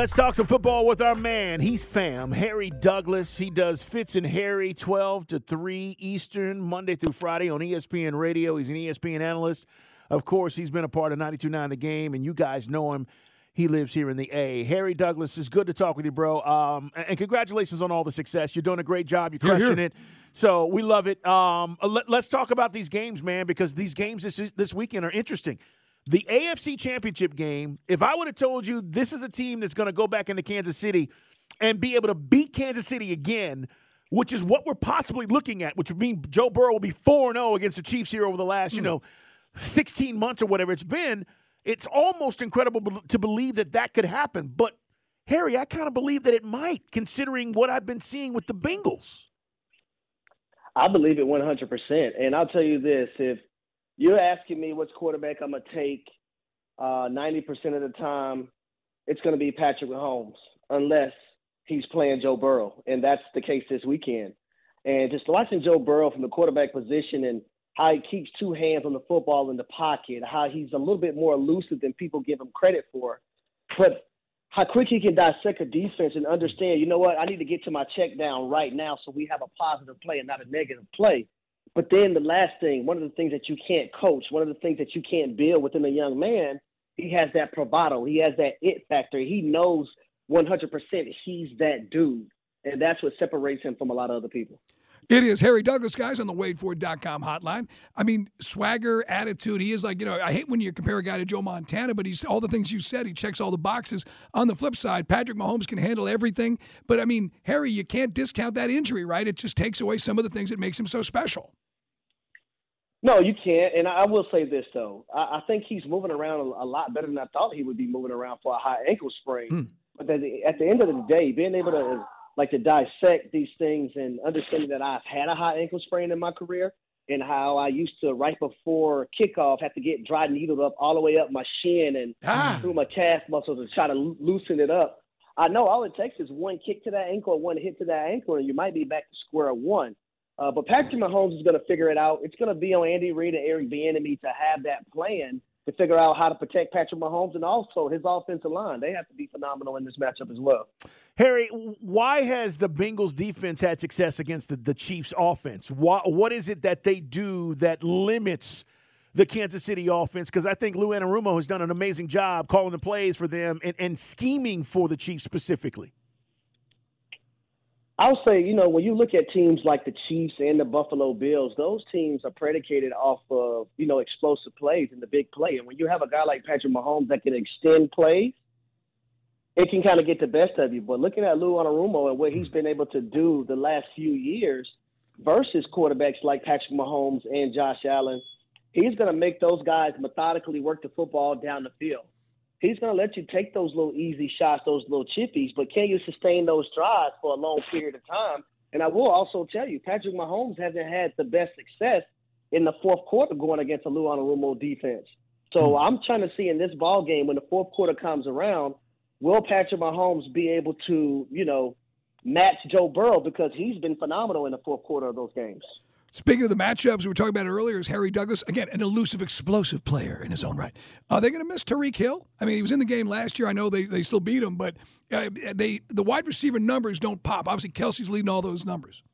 Let's talk some football with our man. He's fam, Harry Douglas. He does Fitz and Harry 12 to 3 Eastern, Monday through Friday on ESPN Radio. He's an ESPN analyst. Of course, he's been a part of 92.9 The Game, and you guys know him. He lives here in the A. Harry Douglas, it's good to talk with you, bro. Um, and congratulations on all the success. You're doing a great job. You're crushing it. So we love it. Um, let, us talk about these games, man, because these games this, this weekend are interesting. The AFC Championship game, if I would have told you this is a team that's going to go back into Kansas City and be able to beat Kansas City again, which is what we're possibly looking at, which would mean Joe Burrow will be 4 0 against the Chiefs here over the last, you hmm. know, 16 months or whatever it's been. It's almost incredible to believe that that could happen. But, Harry, I kind of believe that it might, considering what I've been seeing with the Bengals. I believe it 100%. And I'll tell you this if you're asking me which quarterback I'm gonna take. Uh, 90% of the time, it's gonna be Patrick Mahomes, unless he's playing Joe Burrow, and that's the case this weekend. And just watching Joe Burrow from the quarterback position and how he keeps two hands on the football in the pocket, how he's a little bit more elusive than people give him credit for, but how quick he can dissect a defense and understand, you know what, I need to get to my check down right now so we have a positive play and not a negative play. But then the last thing, one of the things that you can't coach, one of the things that you can't build within a young man, he has that bravado. He has that it factor. He knows 100% he's that dude. And that's what separates him from a lot of other people. It is Harry Douglas, guys, on the WadeFord.com hotline. I mean, swagger, attitude. He is like, you know, I hate when you compare a guy to Joe Montana, but he's all the things you said. He checks all the boxes. On the flip side, Patrick Mahomes can handle everything. But I mean, Harry, you can't discount that injury, right? It just takes away some of the things that makes him so special. No, you can't. And I will say this though, I, I think he's moving around a, a, lot better than I thought he would be moving around for a high ankle sprain. Mm. But at the, at the end of the day, being able to like to dissect these things and understanding that I've had a high ankle sprain in my career and how I used to right before kickoff have to get dry needled up all the way up my shin and ah. through my calf muscles to try to loosen it up. I know all it takes is one kick to that ankle one hit to that ankle, and you might be back to square one. Uh, but Patrick Mahomes is going to figure it out. It's going to be on Andy Reid and Eric Bieniemy to have that plan to figure out how to protect Patrick Mahomes and also his offensive line. They have to be phenomenal in this matchup as well. Harry, why has the Bengals defense had success against the, the Chiefs offense? Why, what is it that they do that limits the Kansas City offense? Because I think Lou Anarumo has done an amazing job calling the plays for them and, and scheming for the Chiefs specifically. I'll say, you know, when you look at teams like the Chiefs and the Buffalo Bills, those teams are predicated off of, you know, explosive plays and the big play. And when you have a guy like Patrick Mahomes that can extend plays, it can kind of get the best of you. But looking at Lou Anarumo and what he's been able to do the last few years versus quarterbacks like Patrick Mahomes and Josh Allen, he's going to make those guys methodically work the football down the field he's going to let you take those little easy shots, those little chippies, but can you sustain those drives for a long period of time? And I will also tell you, Patrick Mahomes hasn't had the best success in the fourth quarter going against a Lou Anarumo defense. So mm-hmm. I'm trying to see in this ball game when the fourth quarter comes around, will Patrick Mahomes be able to, you know, match Joe Burrow because he's been phenomenal in the fourth quarter of those games. Speaking of the matchups we were talking about earlier, is Harry Douglas again an elusive, explosive player in his own right. Are they going to miss Tyreek Hill? I mean, he was in the game last year. I know they, they still beat him, but uh, they the wide receiver numbers don't pop. Obviously, Kelce's leading all those numbers.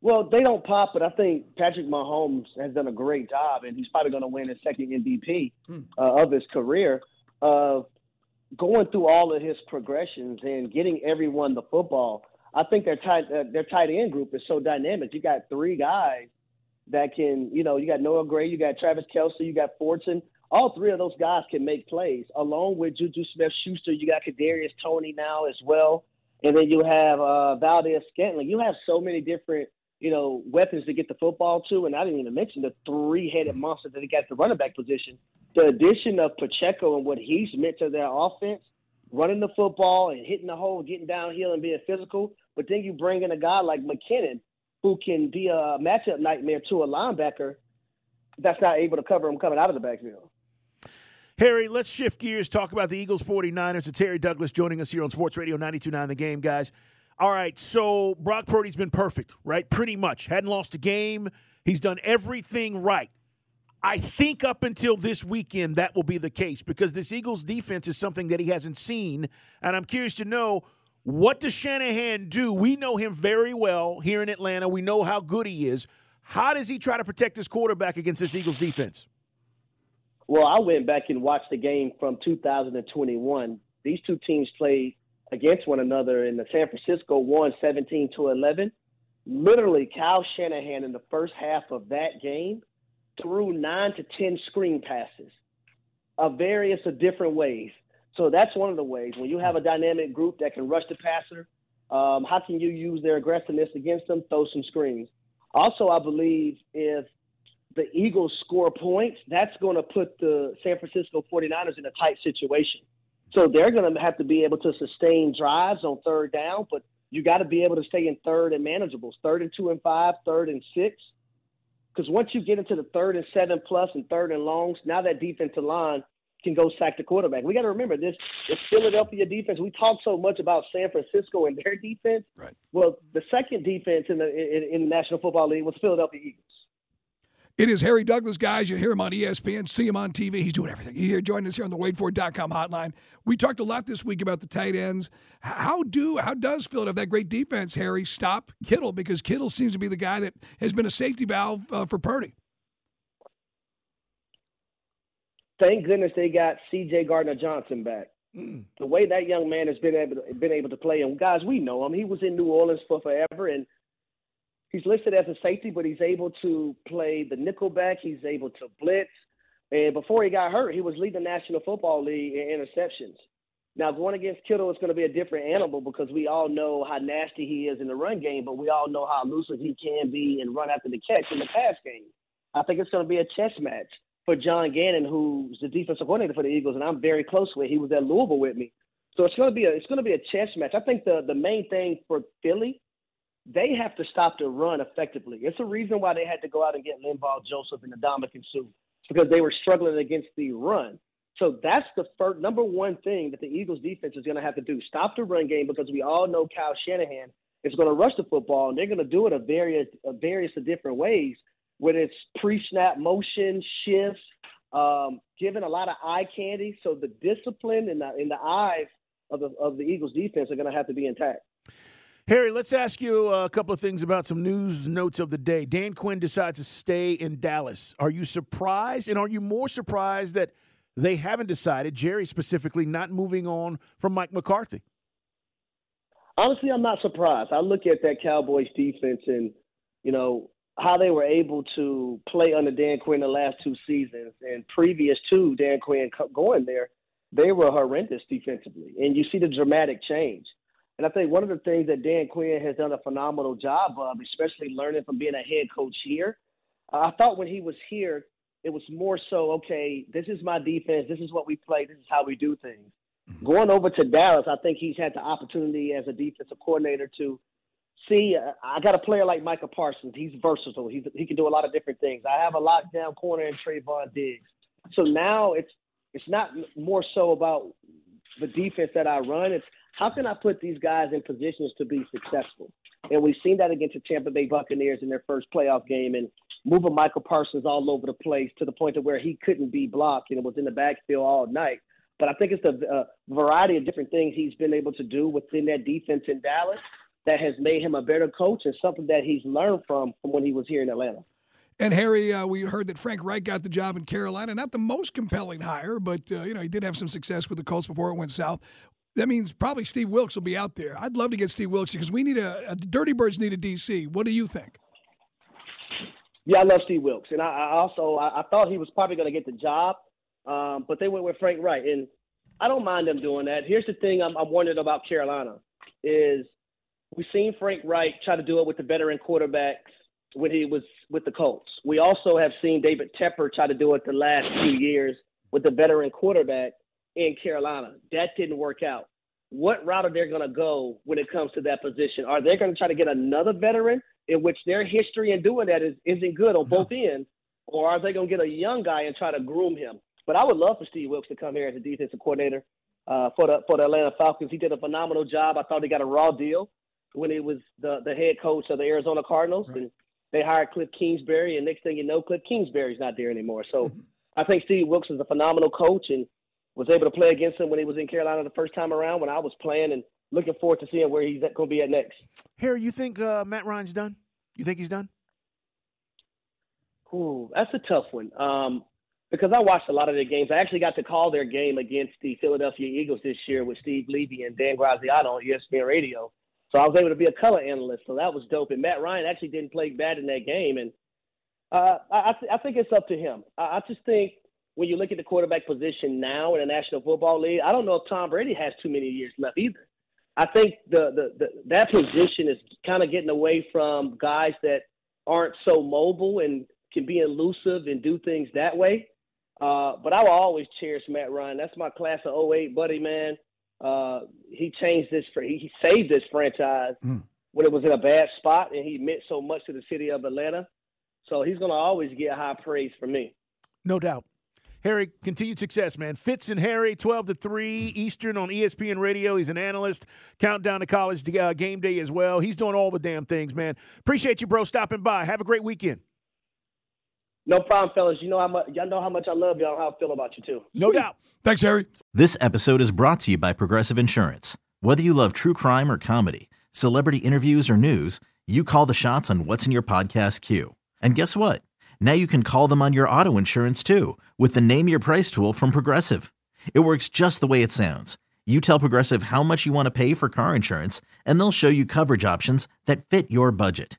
Well, they don't pop, but I think Patrick Mahomes has done a great job, and he's probably going to win his second MVP hmm. uh, of his career of going through all of his progressions and getting everyone the football. I think their tight uh, their tight end group is so dynamic. You got three guys that can, you know, you got Noah Gray, you got Travis Kelce, you got Fortson, all three of those guys can make plays, along with Juju Smith Schuster. You got Kadarius Toney now as well. And then you have uh, Valdes Scantling. You have so many different, you know, weapons to get the football to. And I didn't even mention the three-headed monster that he got at the running back position. The addition of Pacheco and what he's meant to their offense, running the football and hitting the hole, getting downhill and being physical. But then you bring in a guy like McKinnon who can be a matchup nightmare to a linebacker that's not able to cover him coming out of the backfield. Harry, let's shift gears, talk about the Eagles 49ers. It's Harry Douglas joining us here on Sports Radio 92.9 The Game, guys. All right, so Brock Purdy's been perfect, right? Pretty much. Hadn't lost a game. He's done everything right. I think up until this weekend that will be the case because this Eagles defense is something that he hasn't seen. And I'm curious to know what does Shanahan do? We know him very well here in Atlanta. We know how good he is. How does he try to protect his quarterback against this Eagles defense? Well, I went back and watched the game from 2021. These two teams played against one another, and the San Francisco won 17 to 11. Literally, Kyle Shanahan in the first half of that game threw nine to 10 screen passes of various of different ways. So that's one of the ways. When you have a dynamic group that can rush the passer, um, how can you use their aggressiveness against them? Throw some screens. Also, I believe if the Eagles score points, that's going to put the San Francisco 49ers in a tight situation. So they're going to have to be able to sustain drives on third down, but you got to be able to stay in third and manageables, third and two and five, third and six. Because once you get into the third and seven plus and third and longs, now that defensive line can go sack the quarterback. We got to remember this: the Philadelphia defense. We talk so much about San Francisco and their defense. Right. Well, the second defense in the in, in the National Football League was Philadelphia Eagles. It is Harry Douglas, guys. You hear him on ESPN, see him on TV. He's doing everything. You hear joining us here on the WadeFord.com hotline. We talked a lot this week about the tight ends. How do how does Philadelphia that great defense, Harry, stop Kittle? Because Kittle seems to be the guy that has been a safety valve uh, for Purdy. Thank goodness they got C.J. Gardner Johnson back. Mm. The way that young man has been able to, been able to play, and guys, we know him. He was in New Orleans for forever, and he's listed as a safety, but he's able to play the nickelback. He's able to blitz. And before he got hurt, he was leading the National Football League in interceptions. Now, going against Kittle is going to be a different animal because we all know how nasty he is in the run game, but we all know how elusive he can be and run after the catch in the pass game. I think it's going to be a chess match for John Gannon, who's the defensive coordinator for the Eagles, and I'm very close with. He was at Louisville with me, so it's going to be a it's going to be a chess match. I think the the main thing for Philly they have to stop the run effectively. It's a reason why they had to go out and get Linval Joseph and Adama Suh. Because they were struggling against the run. So that's the first number one thing that the Eagles defense is going to have to do. Stop the run game because we all know Kyle Shanahan is going to rush the football and they're going to do it a various a various of different ways, whether it's pre-snap motion, shifts, um, giving a lot of eye candy. So the discipline in the in the eyes of the of the Eagles defense are going to have to be intact. Harry, let's ask you a couple of things about some news notes of the day. Dan Quinn decides to stay in Dallas. Are you surprised? And are you more surprised that they haven't decided, Jerry specifically, not moving on from Mike McCarthy? Honestly, I'm not surprised. I look at that Cowboys defense and, you know, how they were able to play under Dan Quinn the last two seasons and previous to Dan Quinn going there, they were horrendous defensively. And you see the dramatic change. And I think one of the things that Dan Quinn has done a phenomenal job of, especially learning from being a head coach here, I thought when he was here, it was more so, okay, this is my defense, this is what we play, this is how we do things. Mm-hmm. Going over to Dallas, I think he's had the opportunity as a defensive coordinator to see. Uh, I got a player like Micah Parsons. He's versatile. He's, he can do a lot of different things. I have a lockdown corner in Trevon Diggs. So now it's it's not more so about the defense that I run. It's how can I put these guys in positions to be successful? And we've seen that against the Tampa Bay Buccaneers in their first playoff game and moving Michael Parsons all over the place to the point of where he couldn't be blocked and was in the backfield all night. But I think it's a, a variety of different things he's been able to do within that defense in Dallas that has made him a better coach and something that he's learned from from when he was here in Atlanta. And Harry, uh, we heard that Frank Reich got the job in Carolina. Not the most compelling hire, but uh, you know he did have some success with the Colts before it went south that means probably Steve Wilks will be out there. I'd love to get Steve Wilks because we need a, a Dirty Birds need a DC. What do you think? Yeah, I love Steve Wilks, and I, I also I, I, thought he was probably going to get the job, um, but they went with Frank Wright, and I don't mind them doing that. Here's the thing: I'm, I'm wondering about Carolina is we've seen Frank Reich try to do it with the veteran quarterbacks when he was with the Colts. We also have seen David Tepper try to do it the last few years with the veteran quarterback in Carolina. That didn't work out. What route are they going to go when it comes to that position? Are they going to try to get another veteran in which their history in doing that is, isn't good on both ends? Or are they going to get a young guy and try to groom him? But I would love for Steve Wilks to come here as a defensive coordinator uh, for the for the Atlanta Falcons. He did a phenomenal job. I thought he got a raw deal when he was the the head coach of the Arizona Cardinals, right. and they hired Cliff Kingsbury. And next thing you know, Cliff Kingsbury's not there anymore. So mm-hmm. I think Steve Wilks is a phenomenal coach and was able to play against him when he was in Carolina the first time around when I was playing, and looking forward to seeing where he's going to be at next. Harry, you think uh, Matt Ryan's done? You think he's done? Ooh, that's a tough one. Um, because I watched a lot of their games. I actually got to call their game against the Philadelphia Eagles this year with Steve Levy and Dan Graziano on ESPN Radio. So I was able to be a color analyst, so that was dope. And Matt Ryan actually didn't play bad in that game, and uh, I, th- I think it's up to him. I, I just think when you look at the quarterback position now in the National Football League, I don't know if Tom Brady has too many years left either. I think the, the, the that position is kind of getting away from guys that aren't so mobile and can be elusive and do things that way. Uh, but I will always cherish Matt Ryan. That's my class of 08 buddy, man. Uh, he changed this, for, he saved this franchise mm. when it was in a bad spot, and he meant so much to the city of Atlanta. So he's going to always get high praise from me. No doubt. Harry, continued success, man. Fitz and Harry, 12 to 3 Eastern on ESPN Radio. He's an analyst. Countdown to college uh, game day as well. He's doing all the damn things, man. Appreciate you, bro, stopping by. Have a great weekend. No problem, fellas. You know how much y'all know how much I love y'all. How I feel about you too. No doubt. Thanks, Harry. This episode is brought to you by Progressive Insurance. Whether you love true crime or comedy, celebrity interviews or news, you call the shots on what's in your podcast queue. And guess what? Now you can call them on your auto insurance too with the Name Your Price tool from Progressive. It works just the way it sounds. You tell Progressive how much you want to pay for car insurance, and they'll show you coverage options that fit your budget.